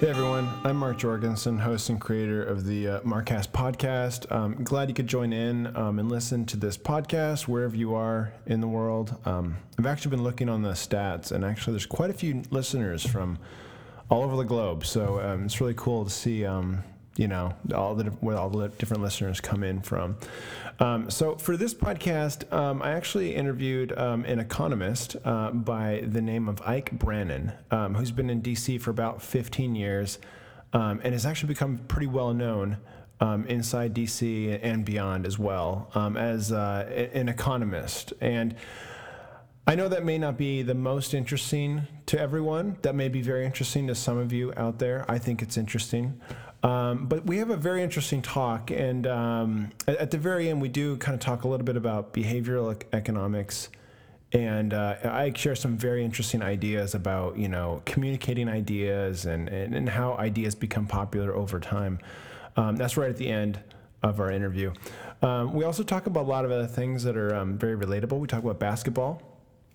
Hey everyone, I'm Mark Jorgensen, host and creator of the uh, Markcast podcast. Um, glad you could join in um, and listen to this podcast wherever you are in the world. Um, I've actually been looking on the stats, and actually, there's quite a few listeners from all over the globe. So um, it's really cool to see, um, you know, all the where all the different listeners come in from. Um, so for this podcast, um, I actually interviewed um, an economist uh, by the name of Ike Brannon, um, who's been in DC for about 15 years um, and has actually become pretty well known um, inside DC and beyond as well as uh, an economist. And I know that may not be the most interesting to everyone. That may be very interesting to some of you out there. I think it's interesting. Um, but we have a very interesting talk, and um, at, at, the very end, we do kind of talk a little bit about behavioral economics, and uh, I share some very interesting ideas about you know communicating ideas and and, and how ideas become popular over time. Um, that's right at the end of our interview. Um, we also talk about a lot of other things that are um, very relatable. We talk about basketball.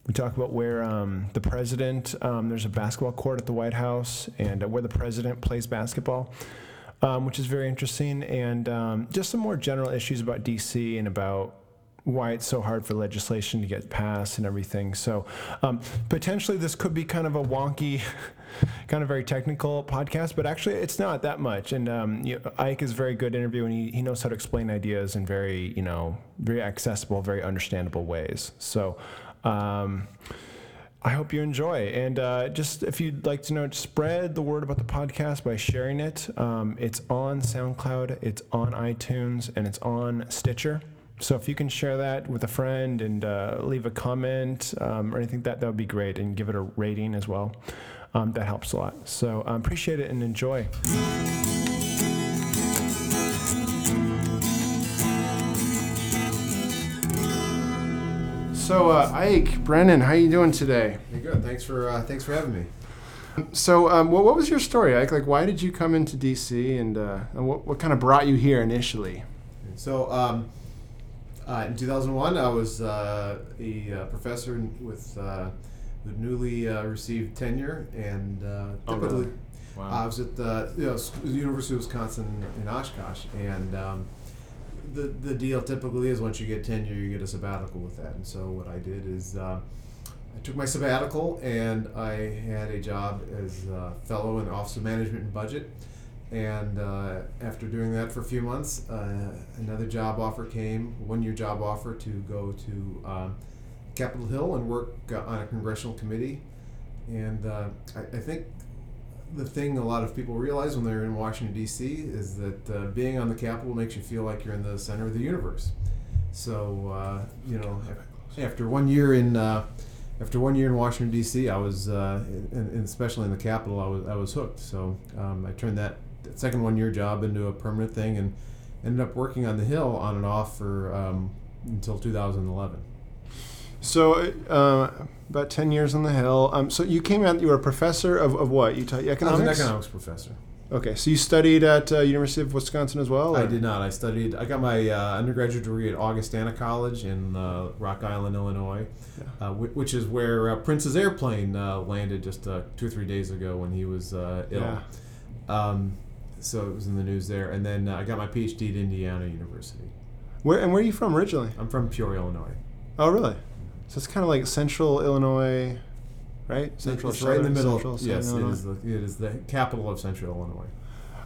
We talk about where um, the president, um, there's a basketball court at the White House, and uh, where the president plays basketball um, which is very interesting, and um, just some more general issues about DC and about why it's so hard for legislation to get passed and everything. So um, potentially this could be kind of a wonky, kind of very technical podcast, but actually it's not that much. And um, you know, Ike is very good interview, and he, he knows how to explain ideas in very you know very accessible, very understandable ways. So. Um, I hope you enjoy. And uh, just if you'd like to know, spread the word about the podcast by sharing it. Um, it's on SoundCloud, it's on iTunes, and it's on Stitcher. So if you can share that with a friend and uh, leave a comment um, or anything, that that would be great, and give it a rating as well. Um, that helps a lot. So um, appreciate it and enjoy. So, uh, Ike, Brannon, how are you doing today? Good. Thanks for uh, thanks for having me. So, um, what, what was your story, Ike? Like, why did you come into DC, and, uh, and what, what kind of brought you here initially? So, um, uh, in 2001, I was uh, a uh, professor with uh, with newly received tenure, and oh, really? wow. I was at the, you know, University of Wisconsin in Oshkosh, and um, the the deal typically is once you get tenure, you get a sabbatical with that. And so what I did is uh, I took my sabbatical and I had a job as a fellow in Office of Management and Budget. And uh, after doing that for a few months, uh, another job offer came, one year job offer to go to um, Capitol Hill and work on a congressional committee. And uh, I, I think the thing a lot of people realize when they're in Washington D.C. is that uh, being on the Capitol makes you feel like you're in the center of the universe. So uh, you know, after one year in uh, after one year in Washington D.C., I was, uh, and, and, especially in the Capitol, I was I was hooked. So um, I turned that second one year job into a permanent thing and ended up working on the Hill on and off for um, until 2011. So, uh, about 10 years on the Hill. Um, so, you came out, you were a professor of, of what? You taught economics? I was an economics professor. Okay, so you studied at uh, University of Wisconsin as well? Or? I did not. I studied. I got my uh, undergraduate degree at Augustana College in uh, Rock Island, Illinois, yeah. Uh, which is where uh, Prince's airplane uh, landed just two or three days ago when he was ill. Yeah. Um, so it was in the news there, and then I got my PhD at Indiana University. Where and where are you from originally? I'm from Peoria, Illinois. Oh, really? So it's kind of like central Illinois, right? Central, it's right in the middle. Central, yes, it is, the, it is the capital of central Illinois.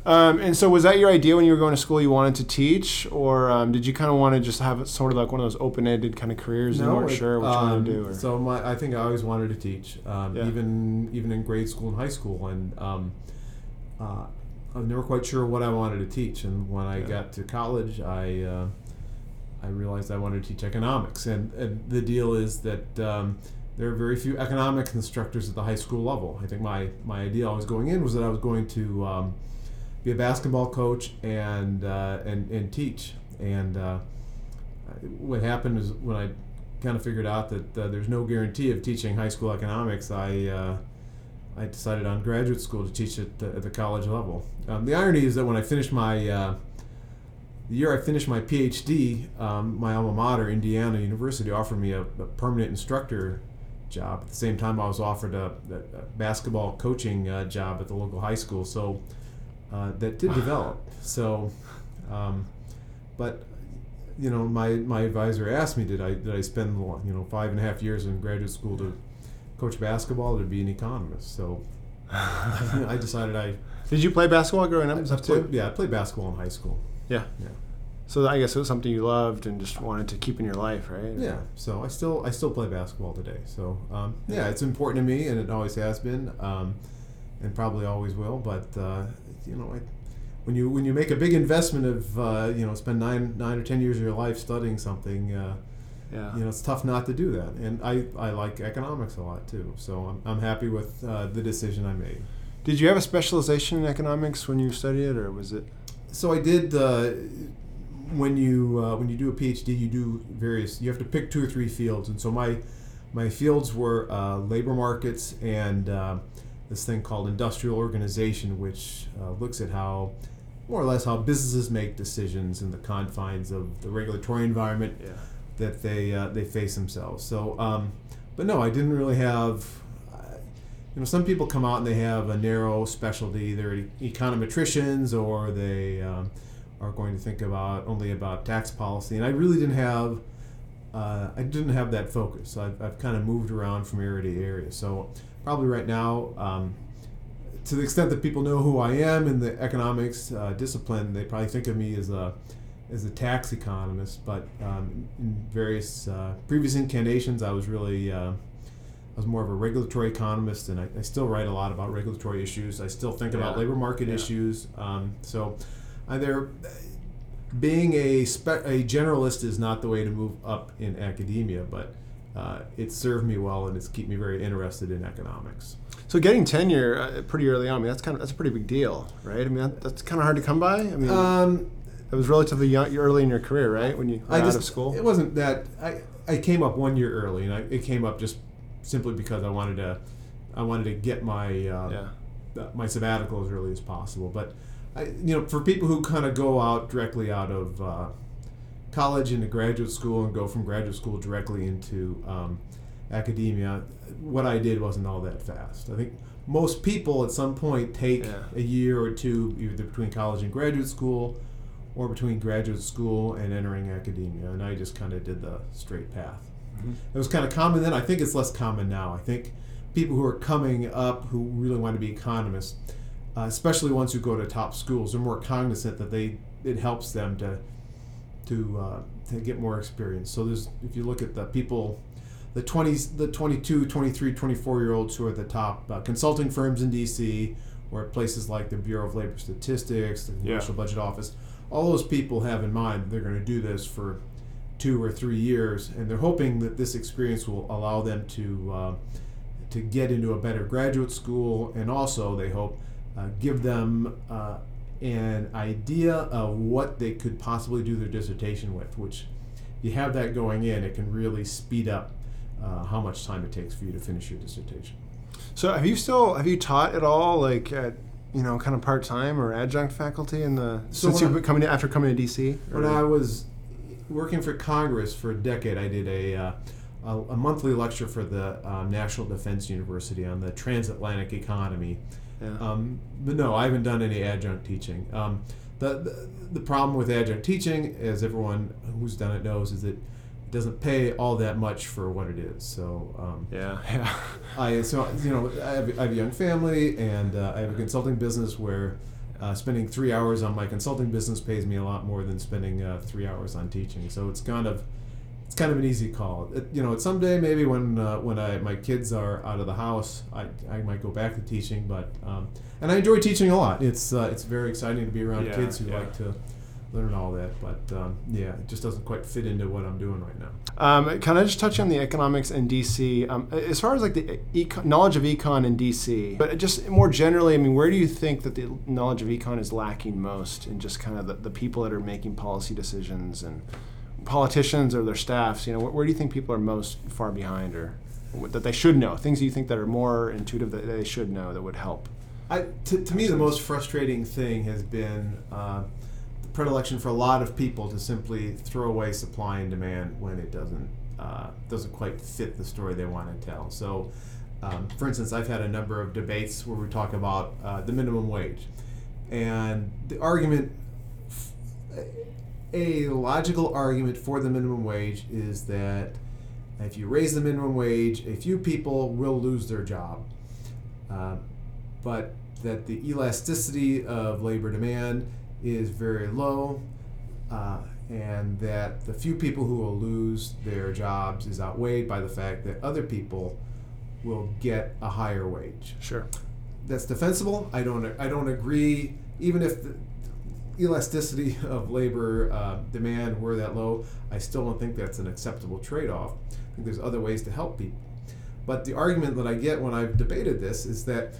Um, and so, was that your idea when you were going to school? You wanted to teach, or um, did you kind of want to just have sort of like one of those open-ended kind of careers? No, you weren't it, sure what um, you wanted to do. Or? So, my, I think I always wanted to teach, um, yeah. even even in grade school and high school, and um, uh, I was never quite sure what I wanted to teach. And when I yeah. got to college, I uh, I realized I wanted to teach economics. And, and the deal is that um, there are very few economics instructors at the high school level. I think my, my idea I was going in was that I was going to um, be a basketball coach and, uh, and, and teach. And uh, what happened is when I kind of figured out that uh, there's no guarantee of teaching high school economics, I, uh, I decided on graduate school to teach at the, at the college level. Um, the irony is that when I finished my uh, the year I finished my PhD, um, my alma mater, Indiana University, offered me a, a, permanent instructor job. At the same time, I was offered a, a basketball coaching uh, job at the local high school, so uh, that did develop. So, um, but you know, my, my advisor asked me, did I did I spend you know five and a half years in graduate school to coach basketball or to be an economist? So I decided I. Did you play basketball growing up? I, I played, yeah, I played basketball in high school. Yeah. Yeah. So I guess it was something you loved and just wanted to keep in your life, right? Yeah. So I still I still play basketball today. So um, yeah, it's important to me, and it always has been, um, and probably always will. But uh, you know, I, when you when you make a big investment of uh, you know spend nine nine or ten years of your life studying something. Uh, Yeah. you know, it's tough not to do that. And I, I like economics a lot too. So I'm, I'm happy with uh, the decision I made. Did you have a specialization in economics when you studied it, or was it? So I did. Uh, when you uh, when you do a PhD, you do various. You have to pick two or three fields, and so my my fields were uh, labor markets and uh, this thing called industrial organization, which uh, looks at how more or less how businesses make decisions in the confines of the regulatory environment Yeah. that they uh, they face themselves. So, um, but no, I didn't really have. You know, some people come out and they have a narrow specialty. They're econometricians, or they um, are going to think about only about tax policy. And I really didn't have. Uh, I didn't have that focus. I've, I've kind of moved around from area to area. So probably right now, um, to the extent that people know who I am in the economics uh, discipline, they probably think of me as a as a tax economist. But um, in various uh, previous incarnations, I was really uh, I was more of a regulatory economist, and I, I still write a lot about regulatory issues. I still think about labor market Yeah. issues. Um, so either being a spe- a generalist is not the way to move up in academia, but uh, it served me well and it's kept me very interested in economics. So getting tenure uh, pretty early on, I mean, that's kind of that's a pretty big deal, right? I mean, that, that's kind of hard to come by. I mean, Um, it was relatively young, early in your career, right? When you were I out just of school. it wasn't that I I came up one year early, and I, it came up just simply because I wanted to I wanted to get my uh, yeah. my sabbatical as early as possible. But I, you know, for people who kind of go out directly out of uh, college into graduate school and go from graduate school directly into um, academia, what I did wasn't all that fast. I think most people at some point take Yeah. a year or two either between college and graduate school or between graduate school and entering academia and i just kind of did the straight path Mhm. it was kind of common then i think it's less common now i think people who are coming up who really want to be economists uh, especially ones who go to top schools are more cognizant that they it helps them to to uh, to get more experience so there's if you look at the people the 20s the 22 23 24 year olds who are the top uh, consulting firms in dc or at places like the bureau of labor statistics the Yeah. congressional budget office all those people have in mind they're going to do this for two or three years and they're hoping that this experience will allow them to uh, to get into a better graduate school and also they hope uh, give them uh, an idea of what they could possibly do their dissertation with which you have that going in it can really speed up uh, how much time it takes for you to finish your dissertation So have you still have you taught at all, like at you know, kind of part time or adjunct faculty in the So since you've been coming to, after coming to DC? When I was working for Congress for a decade, I did a, uh, a, a monthly lecture for the um, National Defense University on the transatlantic economy. yeah. Um, but no, I haven't done any adjunct teaching. Um, the, the, the problem with adjunct teaching, as everyone who's done it knows, is that it doesn't pay all that much for what it is. So um, yeah, yeah. I so you know I have, I have a young family and uh, I have a consulting business where uh, spending three hours on my consulting business pays me a lot more than spending uh, three hours on teaching. So it's kind of it's kind of an easy call. It, you know, someday maybe when uh, when I my kids are out of the house, I, I might go back to teaching. But um, and I enjoy teaching a lot. It's uh, it's very exciting to be around Yeah, kids who yeah. like to learn all that. But um, yeah, it just doesn't quite fit into what I'm doing right now. Um, can I just touch on the economics in DC? Um, as far as like the eco- knowledge of econ in DC, but just more generally, I mean, where do you think that the knowledge of econ is lacking most in just kind of the, the people that are making policy decisions and politicians or their staffs? You know, where, where do you think people are most far behind or that they should know? Things that you think that are more intuitive that they should know that would help? I, to, to me, the most frustrating thing has been uh, the predilection for a lot of people to simply throw away supply and demand when it doesn't uh, doesn't quite fit the story they want to tell. So, um, for instance, I've had a number of debates where we talk about uh, the minimum wage, and the argument, a logical argument for the minimum wage is that if you raise the minimum wage, a few people will lose their job, uh, but that the elasticity of labor demand is very low. Uh, and that the few people who will lose their jobs is outweighed by the fact that other people will get a higher wage. Sure. That's defensible. I don't. I don't agree. Even if the elasticity of labor uh, demand were that low, I still don't think that's an acceptable trade-off. I think there's other ways to help people. But the argument that I get when I've debated this is that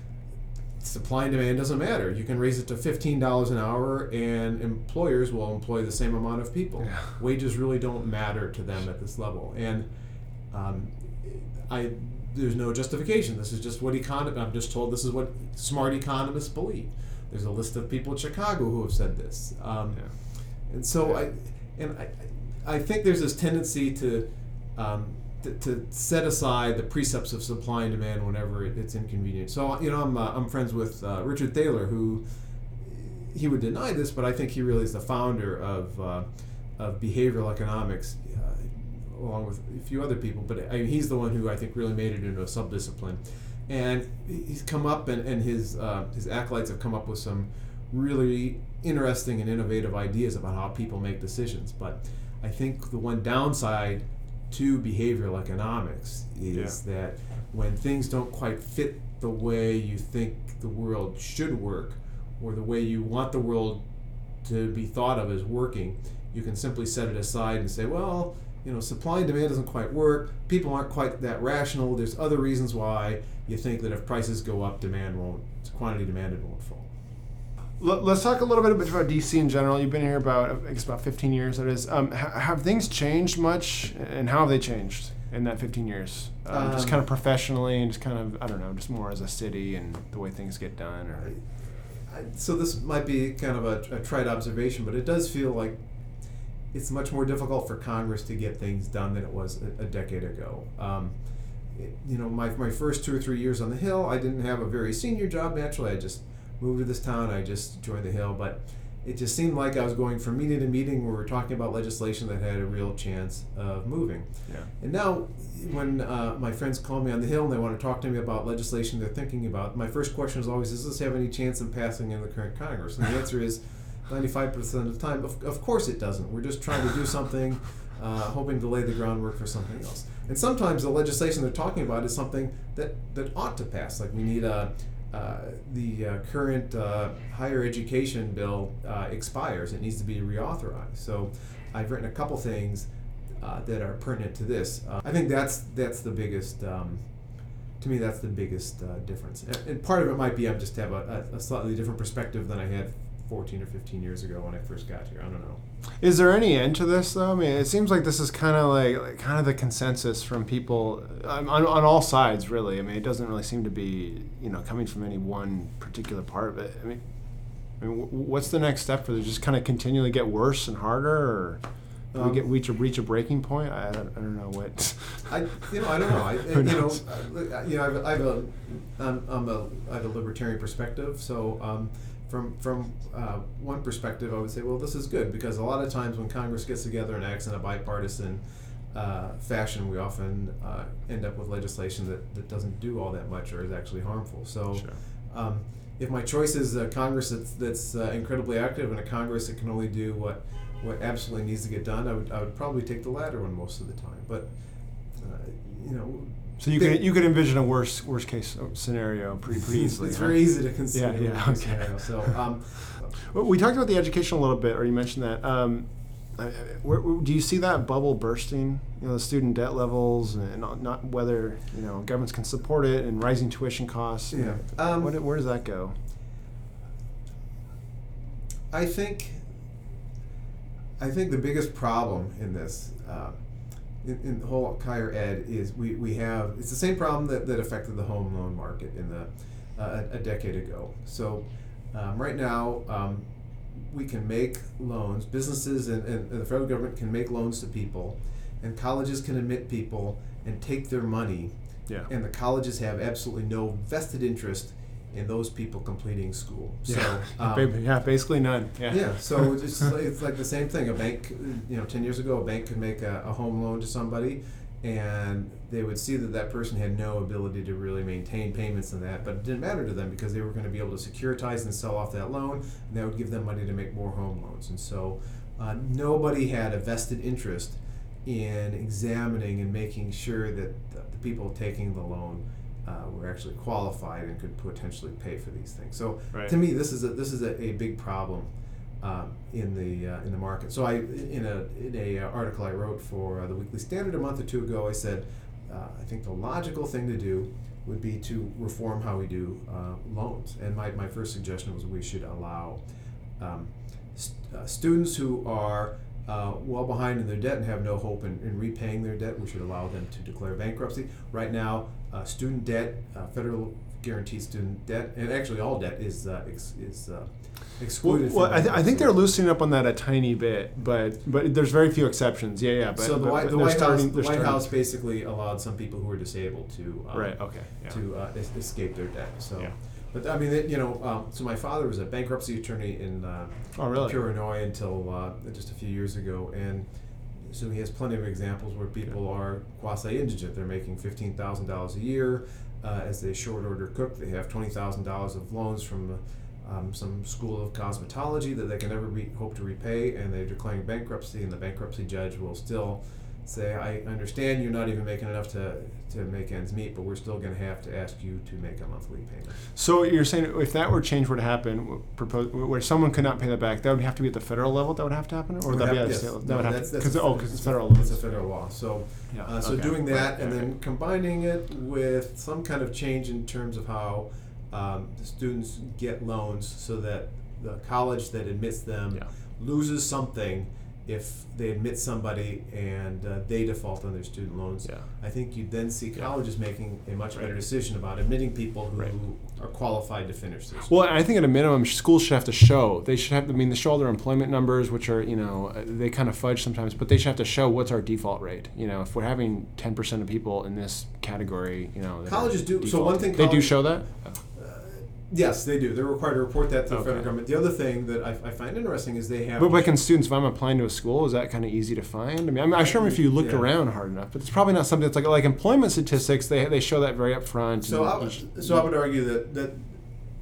supply and demand doesn't matter. You can raise it to $15 an hour and employers will employ the same amount of people. Yeah. Wages really don't matter to them at this level. And um, I there's no justification. This is just what econ- I'm just told this is what smart economists believe. There's a list of people in Chicago who have said this. Um, Yeah. And so Yeah. I and I, I think there's this tendency to um, to, set aside the precepts of supply and demand whenever it, it's inconvenient. So you know, I'm uh, I'm friends with uh, Richard Thaler, who he would deny this, but I think he really is the founder of uh, of behavioral economics, uh, along with a few other people. But I mean, he's the one who I think really made it into a subdiscipline, and he's come up and, and his uh, his acolytes have come up with some really interesting and innovative ideas about how people make decisions. But I think the one downside to behavioral economics is that when things don't quite fit the way you think the world should work or the way you want the world to be thought of as working, you can simply set it aside and say, well, you know, supply and demand doesn't quite work. People aren't quite that rational. There's other reasons why you think that if prices go up, demand won't, quantity demanded won't fall. Let- Let's talk a little bit about DC in general. You've been here about, I guess, about 15 years. That is. Um, ha- have things changed much, and how have they changed in that 15 years? Um, just Um, kind of professionally, and just kind of, I don't know, just more as a city and the way things get done. Or I- so this might be kind of a, a trite observation, but it does feel like it's much more difficult for Congress to get things done than it was a, a decade ago. Um, it- you know, my, my first two or three years on the Hill, I didn't have a very senior job naturally. I just moved to this town, I just joined the Hill, but it just seemed like I was going from meeting to meeting where we were talking about legislation that had a real chance of moving. yeah, And now, when uh, my friends call me on the Hill and they want to talk to me about legislation they're thinking about, my first question is always, does this have any chance of passing in the current Congress? And the answer is 95% of the time, of, of course it doesn't. We're just trying to do something, uh, hoping to lay the groundwork for something else. And sometimes the legislation they're talking about is something that, that ought to pass. Like we need a, uh, the uh, current uh, higher education bill uh, expires. It needs to be reauthorized. So I've written a couple things uh, that are pertinent to this. I think that's that's the biggest. Um, to me, that's the biggest difference. And, and part of it might be I just have a, a slightly different perspective than I had 14 or 15 years ago when I first got here. I don't know. Is there any end to this though? I mean, it seems like this is kind of like, like kind of the consensus from people um, on, on all sides, really. I mean, it doesn't really seem to be you know coming from any one particular part of it. I mean, I mean, wh- what's the next step for this? Just kind of continually get worse and harder, or do we Um, get reach a reach a breaking point? I, I, don't, I don't know what. I, you know, I don't know. I, Who you know, knows? uh, you know, I have, a- I have a, I'm, I'm a, I have a libertarian perspective. So, um, from from uh, one perspective, I would say, well, this is good because a lot of times when Congress gets together and acts in a bipartisan uh, fashion, we often uh, end up with legislation that, that doesn't do all that much or is actually harmful. So. Sure. Um, if my choice is a Congress that's, that's uh, incredibly active and a Congress that can only do what, what absolutely needs to get done, I would, I would probably take the latter one most of the time. But, uh, you know, So you could you could envision a worst worst case scenario pretty, pretty easily. it's very easy to consider. Yeah, yeah, okay. scenario. So, um, Well, we talked about the education a little bit, or you mentioned that. Um, where, where- do you see that bubble bursting? You know, the student debt levels, and not, not whether you know governments can support it, and rising tuition costs. Yeah. Um, what, where does that go? I think I think the biggest problem in this, uh, in, in the whole higher ed, is we, we have it's the same problem that, that affected the home loan market in the uh, a, a decade ago. So um, right now um, we can make loans. Businesses and, and, and the federal government can make loans to people, and colleges can admit people and take their money, Yeah. and the colleges have absolutely no vested interest in those people completing school. So, um, yeah, basically none. Yeah. yeah, so it's, just like, it's like the same thing. A bank, you know, 10 years ago, a bank could make a, a home loan to somebody, and they would see that that person had no ability to really maintain payments and that, but it didn't matter to them because they were going to be able to securitize and sell off that loan, and that would give them money to make more home loans. And so uh, nobody had a vested interest in examining and making sure that the, the people taking the loan uh, were actually qualified and could potentially pay for these things. So Right. to me, this is a this is a, a big problem um, in the uh, in the market. So I in a in a uh, article I wrote for uh, the Weekly Standard a month or two ago, I said uh, I think the logical thing to do would be to reform how we do uh, loans. And my, my first suggestion was we should allow um, st- uh, students who are uh, well behind in their debt and have no hope in, in repaying their debt, we should allow them to declare bankruptcy. Right now, uh, student debt, uh, federal guaranteed student debt, and actually all debt is uh, ex- is uh, Well, excluded. well from I, th- I think they're loosening up on that a tiny bit, but but there's very few exceptions. Yeah, yeah. But, so the but- White, but the House, starting- the White starting- House basically allowed some people who were disabled to um, Right. Okay. Yeah. to uh, es- escape their debt. So, Yeah. but I mean, it, you know, um, so my father was a bankruptcy attorney in uh, oh, really? Peoria Illinois until uh, just a few years ago, and so he has plenty of examples where people are quasi indigent. They're making fifteen thousand dollars a year uh, as a short order cook. They have twenty thousand dollars of loans from um, some school of cosmetology that they can never re- hope to repay, and they're declaring bankruptcy, and the bankruptcy judge will still say, "I understand you're not even making enough to to make ends meet, but we're still going to have to ask you to make a monthly payment." So you're saying if that were change were to happen, propose, where someone could not pay that back, that would have to be at the federal level. That would have to happen, or would that be at the Yes. state level? No, That would have that's- to because oh, because it's federal law. It's a federal law. So. Yeah. Uh, so okay. doing that Right, and okay. then combining it with some kind of change in terms of how um, the students get loans so that the college that admits them Yeah. loses something if they admit somebody and uh, they default on their student loans. Yeah. I think you'd then see Yeah. colleges making a much better decision about admitting people who Right. are qualified to finish this. Well, I think at a minimum, schools should have to show. They should have. I mean, they show all their employment numbers, which are you know uh, they kind of fudge sometimes, but they should have to show what's our default rate. You know, if we're having ten percent of people in this category, you know, Colleges do- so one thing they do show that. Yes, they do. They're required to report that to the Okay. federal government. The other thing that I, I find interesting is they have. But, but can students, if I'm applying to a school, is that kind of easy to find? I mean, I'm, I'm sure if you looked Yeah. around hard enough, but it's probably not something that's like like employment statistics. They, they show that very upfront. So I would, so I would argue that, that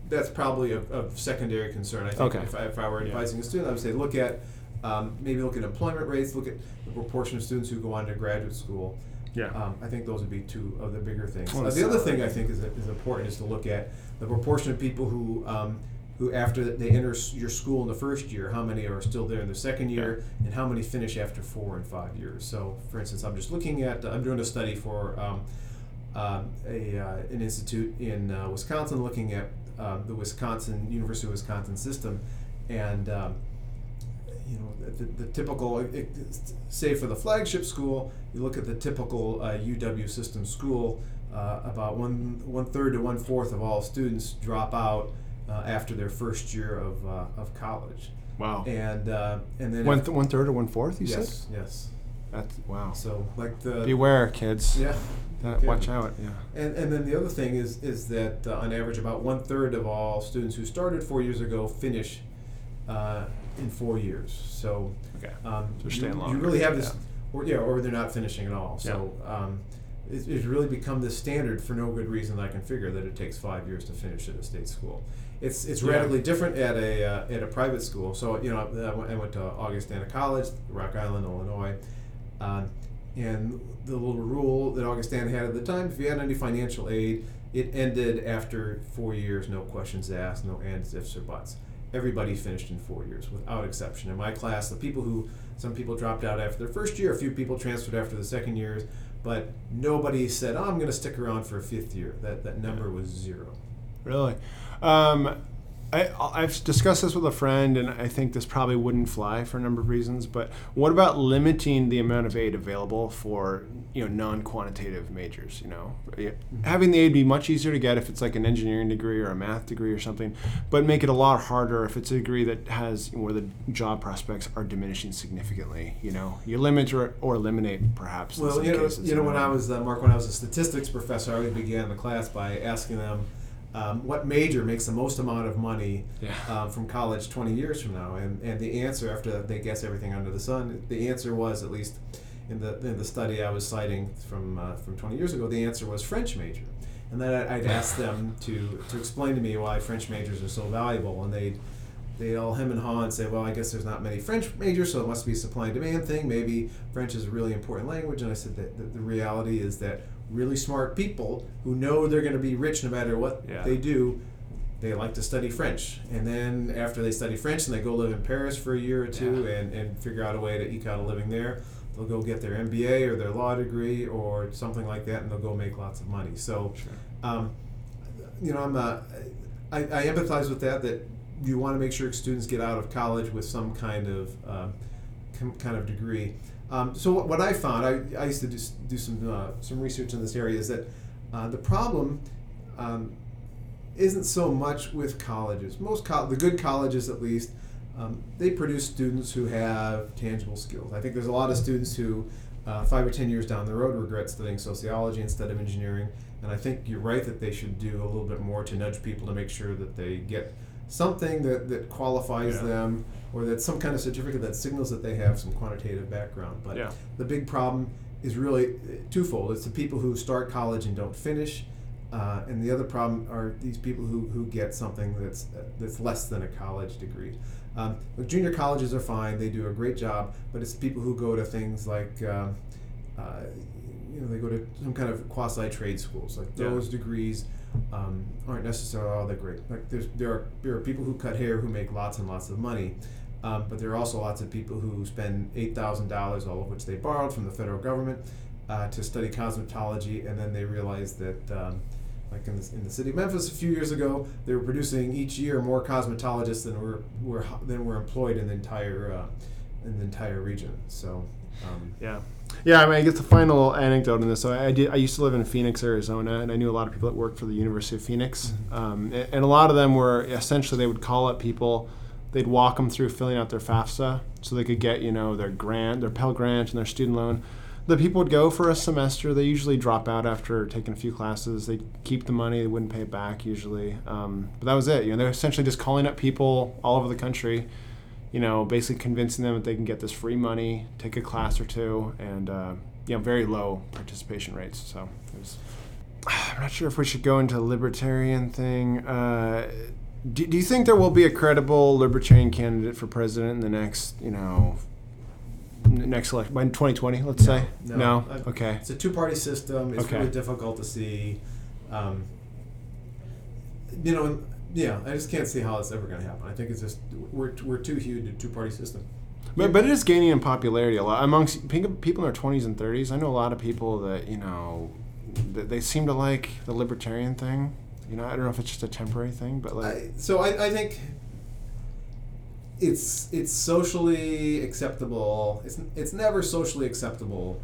that's probably a, a secondary concern. I think Okay. if, I, if I were Yeah. advising a student, I would say look at um, maybe look at employment rates, look at the proportion of students who go on to graduate school. yeah. Um, I think those would be two of the bigger things. Well, Uh, the other thing I think is, is important is to look at the proportion of people who um, who after they enter your school in the first year, how many are still there in the second year, and how many finish after four and five years. So, for instance, I'm just looking at I'm doing a study for um, um, a uh, an institute in uh, Wisconsin, looking at uh, the Wisconsin University of Wisconsin system, and um, you know the, the, the typical it, say for the flagship school you look at the typical uh, uw system school uh, about one one third to one fourth of all students drop out uh, after their first year of, uh, of college Wow. and uh, and then One if- th- one third or one fourth? You yes said. yes That's wow. so like the Beware, kids. yeah That- Yeah. Watch out. Yeah. and, and then the other thing is is that uh, on average about one third of all students who started four years ago finish uh, in four years so Okay. Um, So you, you really have this, yeah. or yeah, or they're not finishing at all. So um, it's, it's really become the standard for no good reason that I can figure that it takes five years to finish at a state school. It's it's Yeah. radically different at a uh, at a private school. So you know, I went, I went to Augustana College, Rock Island, Illinois, um, and the little rule that Augustana had at the time: if you had any financial aid, it ended after four years, no questions asked, no ands, ifs, or buts everybody finished in four years without exception. In my class, the people who some people dropped out after their first year, a few people transferred after the second years, but nobody said, "Oh, I'm going to stick around for a fifth year." That that number was zero. Really? Um, I, I've discussed this with a friend, and I think this probably wouldn't fly for a number of reasons. But what about limiting the amount of aid available for you know non-quantitative majors? You know, having the aid be much easier to get if it's like an engineering degree or a math degree or something, but make it a lot harder if it's a degree that has where the job prospects are diminishing significantly. You know, you limit or, or eliminate perhaps. Well, some you know, cases, you know, when I was uh, Mark, when I was a statistics professor, I always began the class by asking them um, what major makes the most amount of money Yeah. um, from college 20 years from now, and and the answer after they guess everything under the sun, the answer was at least in the in the study I was citing from uh, from 20 years ago, the answer was French major, and then I- I'd ask them to to explain to me why French majors are so valuable, and they'd they all hem and haw and say, well, I guess there's not many French majors, so it must be a supply and demand thing. Maybe French is a really important language. And I said that the, the reality is that really smart people who know they're going to be rich no matter what Yeah. they do, they like to study French. And then after they study French and they go live in Paris for a year or two Yeah. and, and figure out a way to eke out a living there, they'll go get their MBA or their law degree or something like that and they'll go make lots of money. So, Sure. um, you know, I'm a, I, I empathize with that. That you want to make sure students get out of college with some kind of um, com- kind of degree. Um, so what, what I found, I, I used to do, do some uh, some research in this area, is that uh, the problem um, isn't so much with colleges. Most col- the good colleges, at least, um, they produce students who have tangible skills. I think there's a lot of students who, uh, five or ten years down the road, regret studying sociology instead of engineering. And I think you're right that they should do a little bit more to nudge people to make sure that they get something that, that qualifies Yeah. them or that some kind of certificate that signals that they have some quantitative background. But Yeah. the big problem is really uh, twofold. It's the people who start college and don't finish, uh, and the other problem are these people who, who get something that's uh, that's less than a college degree. Um, junior colleges are fine; they do a great job. But it's people who go to things like, um, uh, you know, they go to some kind of quasi trade schools. Like Yeah. those degrees um, aren't necessarily all that great. Like there's there are there are people who cut hair who make lots and lots of money. Um, but there are also lots of people who spend eight thousand dollars, all of which they borrowed from the federal government, uh, to study cosmetology, and then they realize that, um, like in the, in the city of Memphis a few years ago, they were producing each year more cosmetologists than were were than were employed in the entire uh, in the entire region. So. Um, Yeah. Yeah, I mean, I guess the final anecdote in this. So I, I did. I used to live in Phoenix, Arizona, and I knew a lot of people that worked for the University of Phoenix. Um, a- and, a lot of them were essentially they would call up people, they'd walk them through filling out their FAFSA so they could get you know their grant, their Pell Grant, and their student loan. The people would go for a semester. They usually drop out after taking a few classes. They'd keep the money. They wouldn't pay it back usually. Um, but that was it. You know, they're essentially just calling up people all over the country you know, basically convincing them that they can get this free money, take a class or two, and uh, you know, very low participation rates. So it was, I'm not sure if we should go into the libertarian thing. Uh, do, do you think there will be a credible libertarian candidate for president in the next, you know, next election by 2020? Let's say no. I- Okay. It's a two-party system. It's Okay. really difficult to see. Um, you know, yeah, I just can't see how it's ever going to happen. I think it's just we're, we're too huge a two-party system. But, but it is gaining in popularity a lot amongst people in their 20s and 30s. I know a lot of people that, you know, that they seem to like the libertarian thing. You know, I don't know if it's just a temporary thing, but like, I, so I, I think it's it's socially acceptable. It's it's never socially acceptable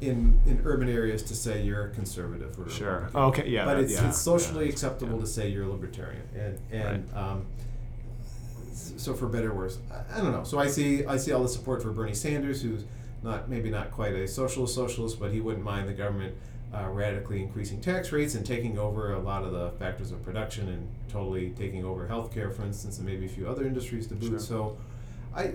in in urban areas to say you're a conservative or a sure. Oh, okay, yeah. but that- it's, yeah, it's socially yeah, acceptable yeah. to say you're a libertarian, and and um, so for better or worse, I, I don't know. So I see I see all the support for Bernie Sanders, who's not maybe not quite a socialist socialist, but he wouldn't mind the government uh, radically increasing tax rates and taking over a lot of the factors of production and totally taking over healthcare, for instance, and maybe a few other industries to boot. Sure. So, I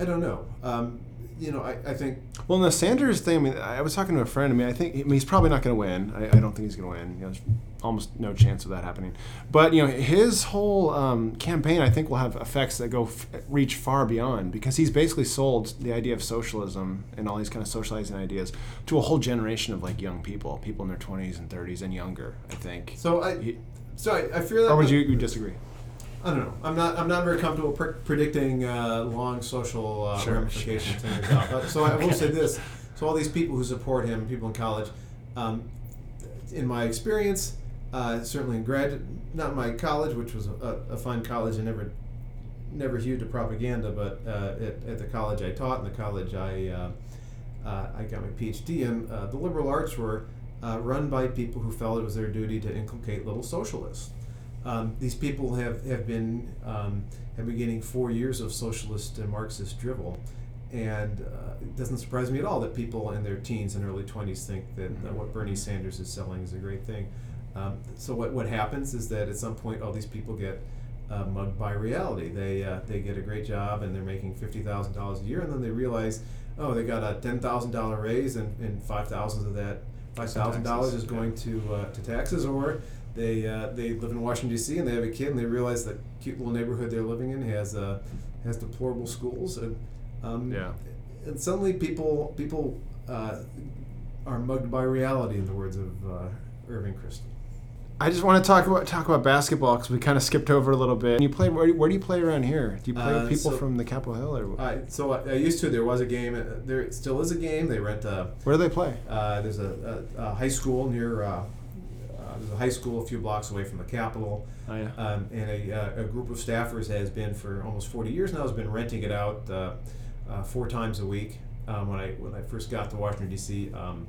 I don't know. Um, you know, I, I think Well, in the Sanders thing, I mean, I was talking to a friend. I mean, I think I mean, he's probably not going to win. I, I don't think he's going to win. You know, there's almost no chance of that happening. But you know, his whole um, campaign, I think, will have effects that go f- reach far beyond because he's basically sold the idea of socialism and all these kind of socializing ideas to a whole generation of like young people, people in their 20s and 30s and younger. I think. so. I He- so I, I fear that. or would you, you disagree? I don't know. I'm not. I'm not very comfortable pr- predicting uh, long social uh, Sure, ramifications sure. But, so I will say this: so all these people who support him, people in college, um, in my experience, uh, certainly in grad, not my college, which was a, a fine college. and never, never hewed to propaganda, but uh, at, at the college I taught and the college I, uh, uh, I got my PhD in, uh, the liberal arts were uh, run by people who felt it was their duty to inculcate little socialists. Um, these people have, have been um, have been getting four years of socialist and Marxist drivel, and uh, it doesn't surprise me at all that people in their teens and early 20s think that uh, what Bernie Sanders is selling is a great thing. Um, so what, what happens is that at some point all these people get uh, mugged by reality. They, uh, they get a great job and they're making $50,000 a year and then they realize, oh, they got a $10,000 raise and, and 5000 of that $5,000 is going to, uh, to taxes or they, uh, they live in Washington D.C. and they have a kid and they realize that cute little neighborhood they're living in has, uh, has deplorable schools and um, Yeah. and suddenly people people uh, are mugged by reality, in the words of uh, Irving Kristol. I just want to talk about talk about basketball because we kind of skipped over a little bit. You play where, where do you play around here? Do you play Uh, with people so- from the Capitol Hill or I, so I, I used to. There was a game. uh, There still is a game. They rent a. where do they play? Uh, there's a, a, a high school near. Uh, there's a high school a few blocks away from the Capitol, Oh yeah. um, and a, uh, a group of staffers has been for almost 40 years now. Has been renting it out uh, uh, four times a week. Um, when I when I first got to Washington D.C., um,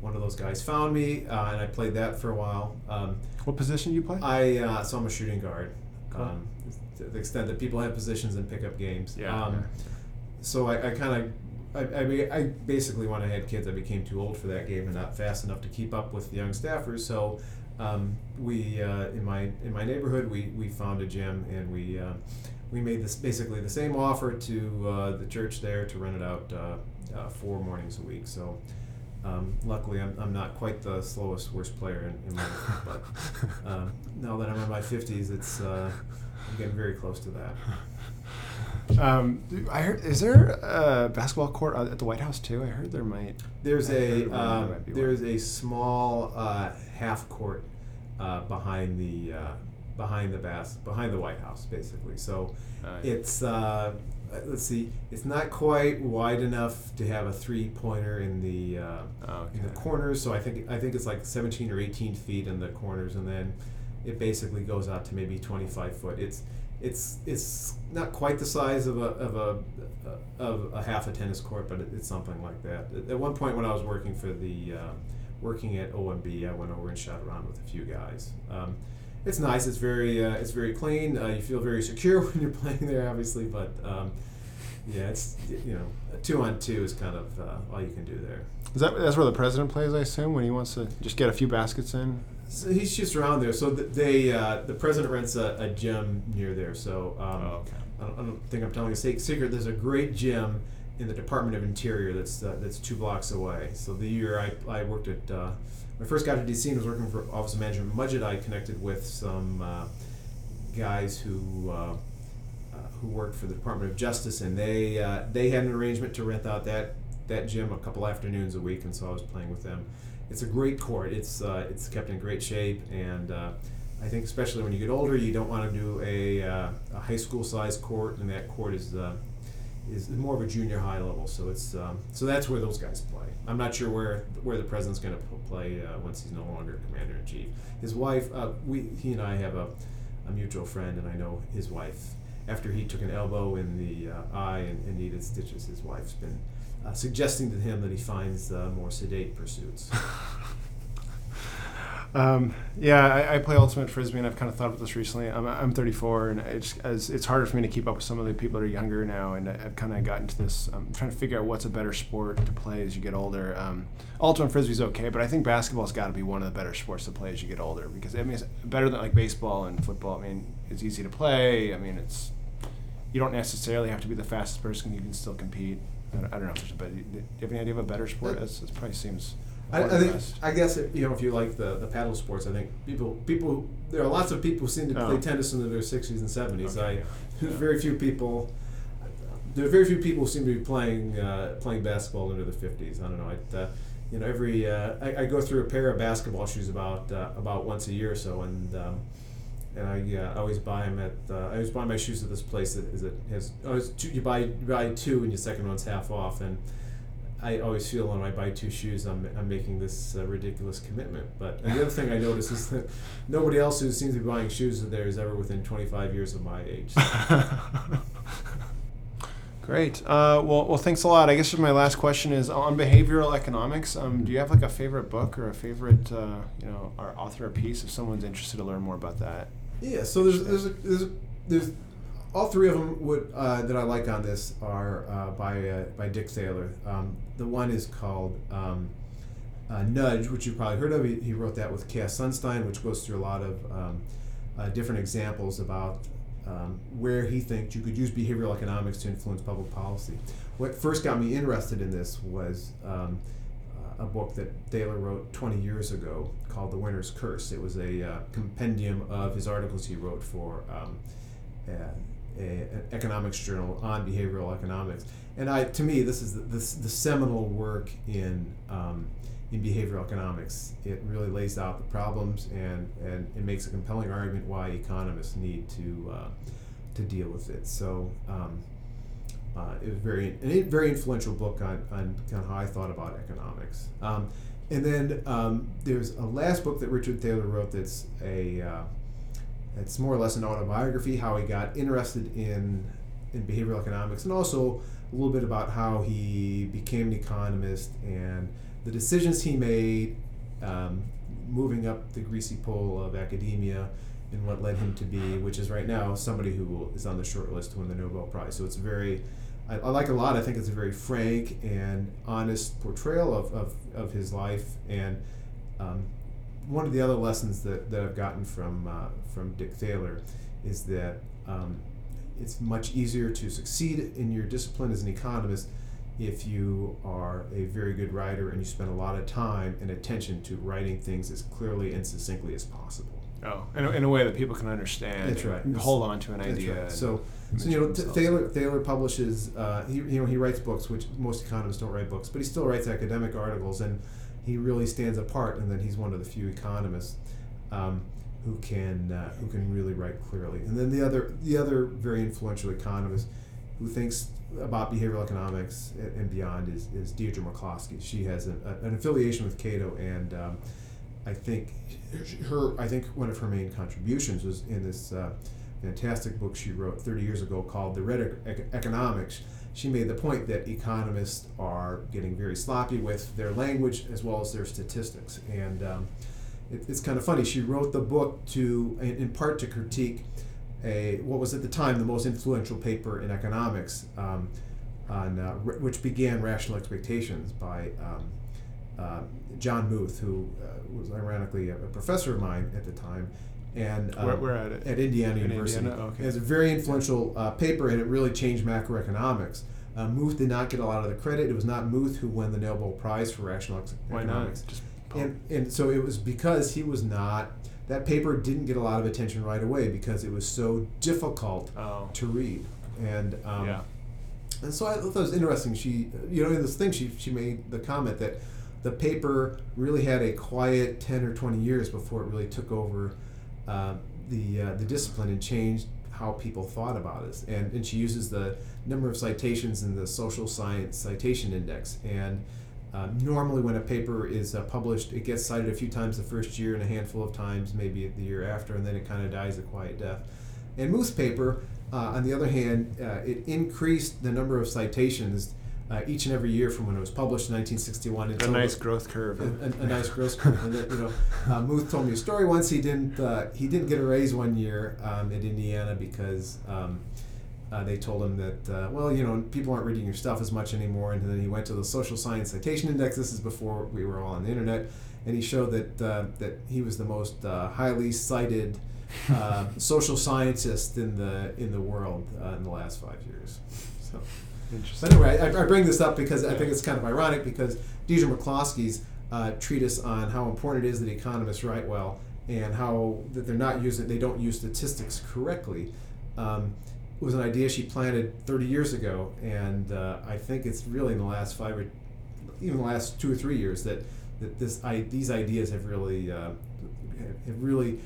one of those guys found me, uh, and I played that for a while. Um, What position do you play? I uh, so I'm a shooting guard. Cool. Um, to the extent that people have positions in pickup games. Yeah. Um, so I, I kind of. I, I, I basically, when I had kids, I became too old for that game and not fast enough to keep up with the young staffers. So um, we, uh, in my in my neighborhood, we, we found a gym and we uh, we made this basically the same offer to uh, the church there to rent it out uh, uh, four mornings a week. So um, luckily, I'm, I'm not quite the slowest, worst player in, in my life, but um, now that I'm in my 50s, it's uh, I'm getting very close to that. Um, I heard. Is there a basketball court at the White House too? I heard there might. There's I heard a there um, might be one. there's a small uh, half court uh, behind the uh, behind the bas- behind the White House, basically. So Uh, yeah. it's uh, let's see, it's not quite wide enough to have a three pointer in the uh, Oh, in the corners. So I think I think it's like 17 or 18 feet in the corners, and then it basically goes out to maybe 25 foot. It's it's it's not quite the size of a of a of a half a tennis court, but it's something like that. At, one point, when I was working for the uh, working at OMB, I went over and shot around with a few guys. Um, it's nice. It's very uh, it's very clean. Uh, you feel very secure when you're playing there, obviously, but. Um, yeah, it's you know, two on two is kind of uh, all you can do there. Is that that's where the president plays? I assume when he wants to just get a few baskets in. So he shoots around there. So th- they, uh, the president rents a, a gym near there. So um, Oh, okay. I, don't, I don't think I'm telling a secret. There's a great gym in the Department of Interior that's uh, that's two blocks away. So the year I, I worked at uh, when I first got to DC and was working for Office of Management Budget, I connected with some uh, guys who. Uh, uh, who worked for the Department of Justice, and they uh, they had an arrangement to rent out that that gym a couple afternoons a week, and so I was playing with them. It's a great court. It's uh, it's kept in great shape, and uh, I think especially when you get older, you don't want to do a, uh, a high school size court, and that court is uh, is more of a junior high level. So it's um, so that's where those guys play. I'm not sure where where the president's going to play uh, once he's no longer commander in chief. His wife, uh, we he and I have a, a mutual friend, and I know his wife. After he took an elbow in the eye and, and needed stitches, his wife's been uh, suggesting to him that he finds uh, more sedate pursuits. Um, yeah, I, I play ultimate frisbee, and I've kind of thought about this recently. I'm, I'm 34, and it's as it's harder for me to keep up with some of the people that are younger now, and I, I've kind of gotten to this. I'm trying to figure out what's a better sport to play as you get older. Um, ultimate frisbee's okay, but I think basketball's got to be one of the better sports to play as you get older because I mean it's better than like baseball and football. I mean it's easy to play. I mean it's you don't necessarily have to be the fastest person. You can still compete. I don't, I don't know if there's a better. Do you have any idea of a better sport? That's, that probably seems. I, I think best. I guess if, you know if you like the, the paddle sports, I think people people there are lots of people who seem to play Oh. tennis in their sixties and seventies. I yeah. there's Yeah. very few people. There are very few people who seem to be playing uh, playing basketball into the fifties. I don't know. I, uh, you know, every uh, I, I go through a pair of basketball shoes about uh, about once a year or so, and um, and I uh, always buy them at uh, I always buy my shoes at this place that is it has oh, it's two, you buy you buy two and your second one's half off and. I always feel when I buy two shoes, I'm, I'm making this uh, ridiculous commitment. But and the other thing I notice is that nobody else who seems to be buying shoes of theirs ever within 25 years of my age. Great. Uh, well, well, thanks a lot. I guess my last question is on behavioral economics. Um, do you have like a favorite book or a favorite, uh, you know, or author or piece if someone's interested to learn more about that? Yeah. So there's there's a, there's, a, there's all three of them would uh, that I like on this are uh, by uh, by Dick Thaler. Um, the one is called um, uh, Nudge, which you've probably heard of. He, he, wrote that with Cass Sunstein, which goes through a lot of um, different examples about um, where he thinks you could use behavioral economics to influence public policy. What first got me interested in this was um, uh, a book that Thaler wrote 20 years ago called The Winner's Curse. It was a uh, compendium of his articles he wrote for um, a, a, an economics journal on behavioral economics. And I, to me, this is the, the seminal work in um, in behavioral economics. It really lays out the problems and, and it makes a compelling argument why economists need to uh, to deal with it. So um, uh, it was very a very influential book on, on kind of how I thought about economics. Um, and then um, there's a last book that Richard Thaler wrote that's a uh, it's more or less an autobiography, how he got interested in in behavioral economics, and also a little bit about how he became an economist and the decisions he made, um, moving up the greasy pole of academia, and what led him to be, which is right now somebody who is on the short list to win the Nobel Prize. So it's very, I, I like a lot. I think it's a very frank and honest portrayal of, of, of his life. And um, one of the other lessons that, that I've gotten from uh, from Dick Thaler is that um, it's much easier to succeed in your discipline as an economist if you are a very good writer and you spend a lot of time and attention to writing things as clearly and succinctly as possible. Oh, in a, in a way that people can understand. That's right. Hold on to an idea. Right. So, so you know, Thaler Thaler publishes. Uh, he you know he writes books, which most economists don't write books, but he still writes academic articles, and he really stands apart. And then he's one of the few economists um, who can uh, who can really write clearly. And then the other the other very influential economist who thinks about behavioral economics and beyond is, is Deirdre McCloskey. She has an, an affiliation with Cato, and um, I think her I think one of her main contributions was in this uh, fantastic book she wrote 30 years ago called The Rhetoric of Economics. She made the point that economists are getting very sloppy with their language as well as their statistics, and um, it, it's kind of funny. She wrote the book to in, in part to critique a what was at the time the most influential paper in economics, um, on uh, which began Rational Expectations by um, uh, John Muth, who uh, was ironically a, a, professor of mine at the time, and um, where, where at it? At Indiana in University. Indiana? Okay. It's a very influential uh, paper, and it really changed macroeconomics. Uh, Muth did not get a lot of the credit. It was not Muth who won the Nobel Prize for rational ex- Why economics. Not? Just and, and so it was because he was not that paper didn't get a lot of attention right away because it was so difficult oh. to read. And um, yeah. and so I thought it was interesting. She, you know, in this thing, she she made the comment that the paper really had a quiet ten or twenty years before it really took over uh, the uh, the discipline and changed how people thought about it. And and she uses the number of citations in the social science citation index and uh, normally, when a paper is uh, published, it gets cited a few times the first year and a handful of times maybe the year after, and then it kind of dies a quiet death. And Muth's paper, uh, on the other hand, uh, it increased the number of citations uh, each and every year from when it was published in 1961 until a nice growth curve. A, a, a nice growth curve. and that, you know, uh, Muth told me a story once. He didn't he didn't get a raise one year um, at Indiana because. Um, uh, they told him that, uh, well, you know, people aren't reading your stuff as much anymore. And then he went to the Social Science Citation Index. This is before we were all on the internet, and he showed that uh, that he was the most uh, highly cited uh, social scientist in the in the world uh, in the last five years. So, but anyway, I, I, bring this up because I think it's kind of ironic because Deirdre McCloskey's treatise on how important it is that economists write well and how that they're not using they don't use statistics correctly. Um, was an idea she planted 30 years ago, and uh, I think it's really in the last five or even the last two or three years that that this I, these ideas have really uh, have really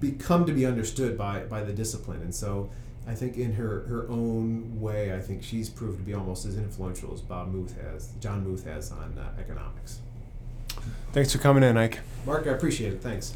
become to be understood by by the discipline. And so I think in her, her own way, I think she's proved to be almost as influential as Bob Muth has, John Muth has on uh, economics. Thanks for coming in, Ike. Mark, I appreciate it. Thanks.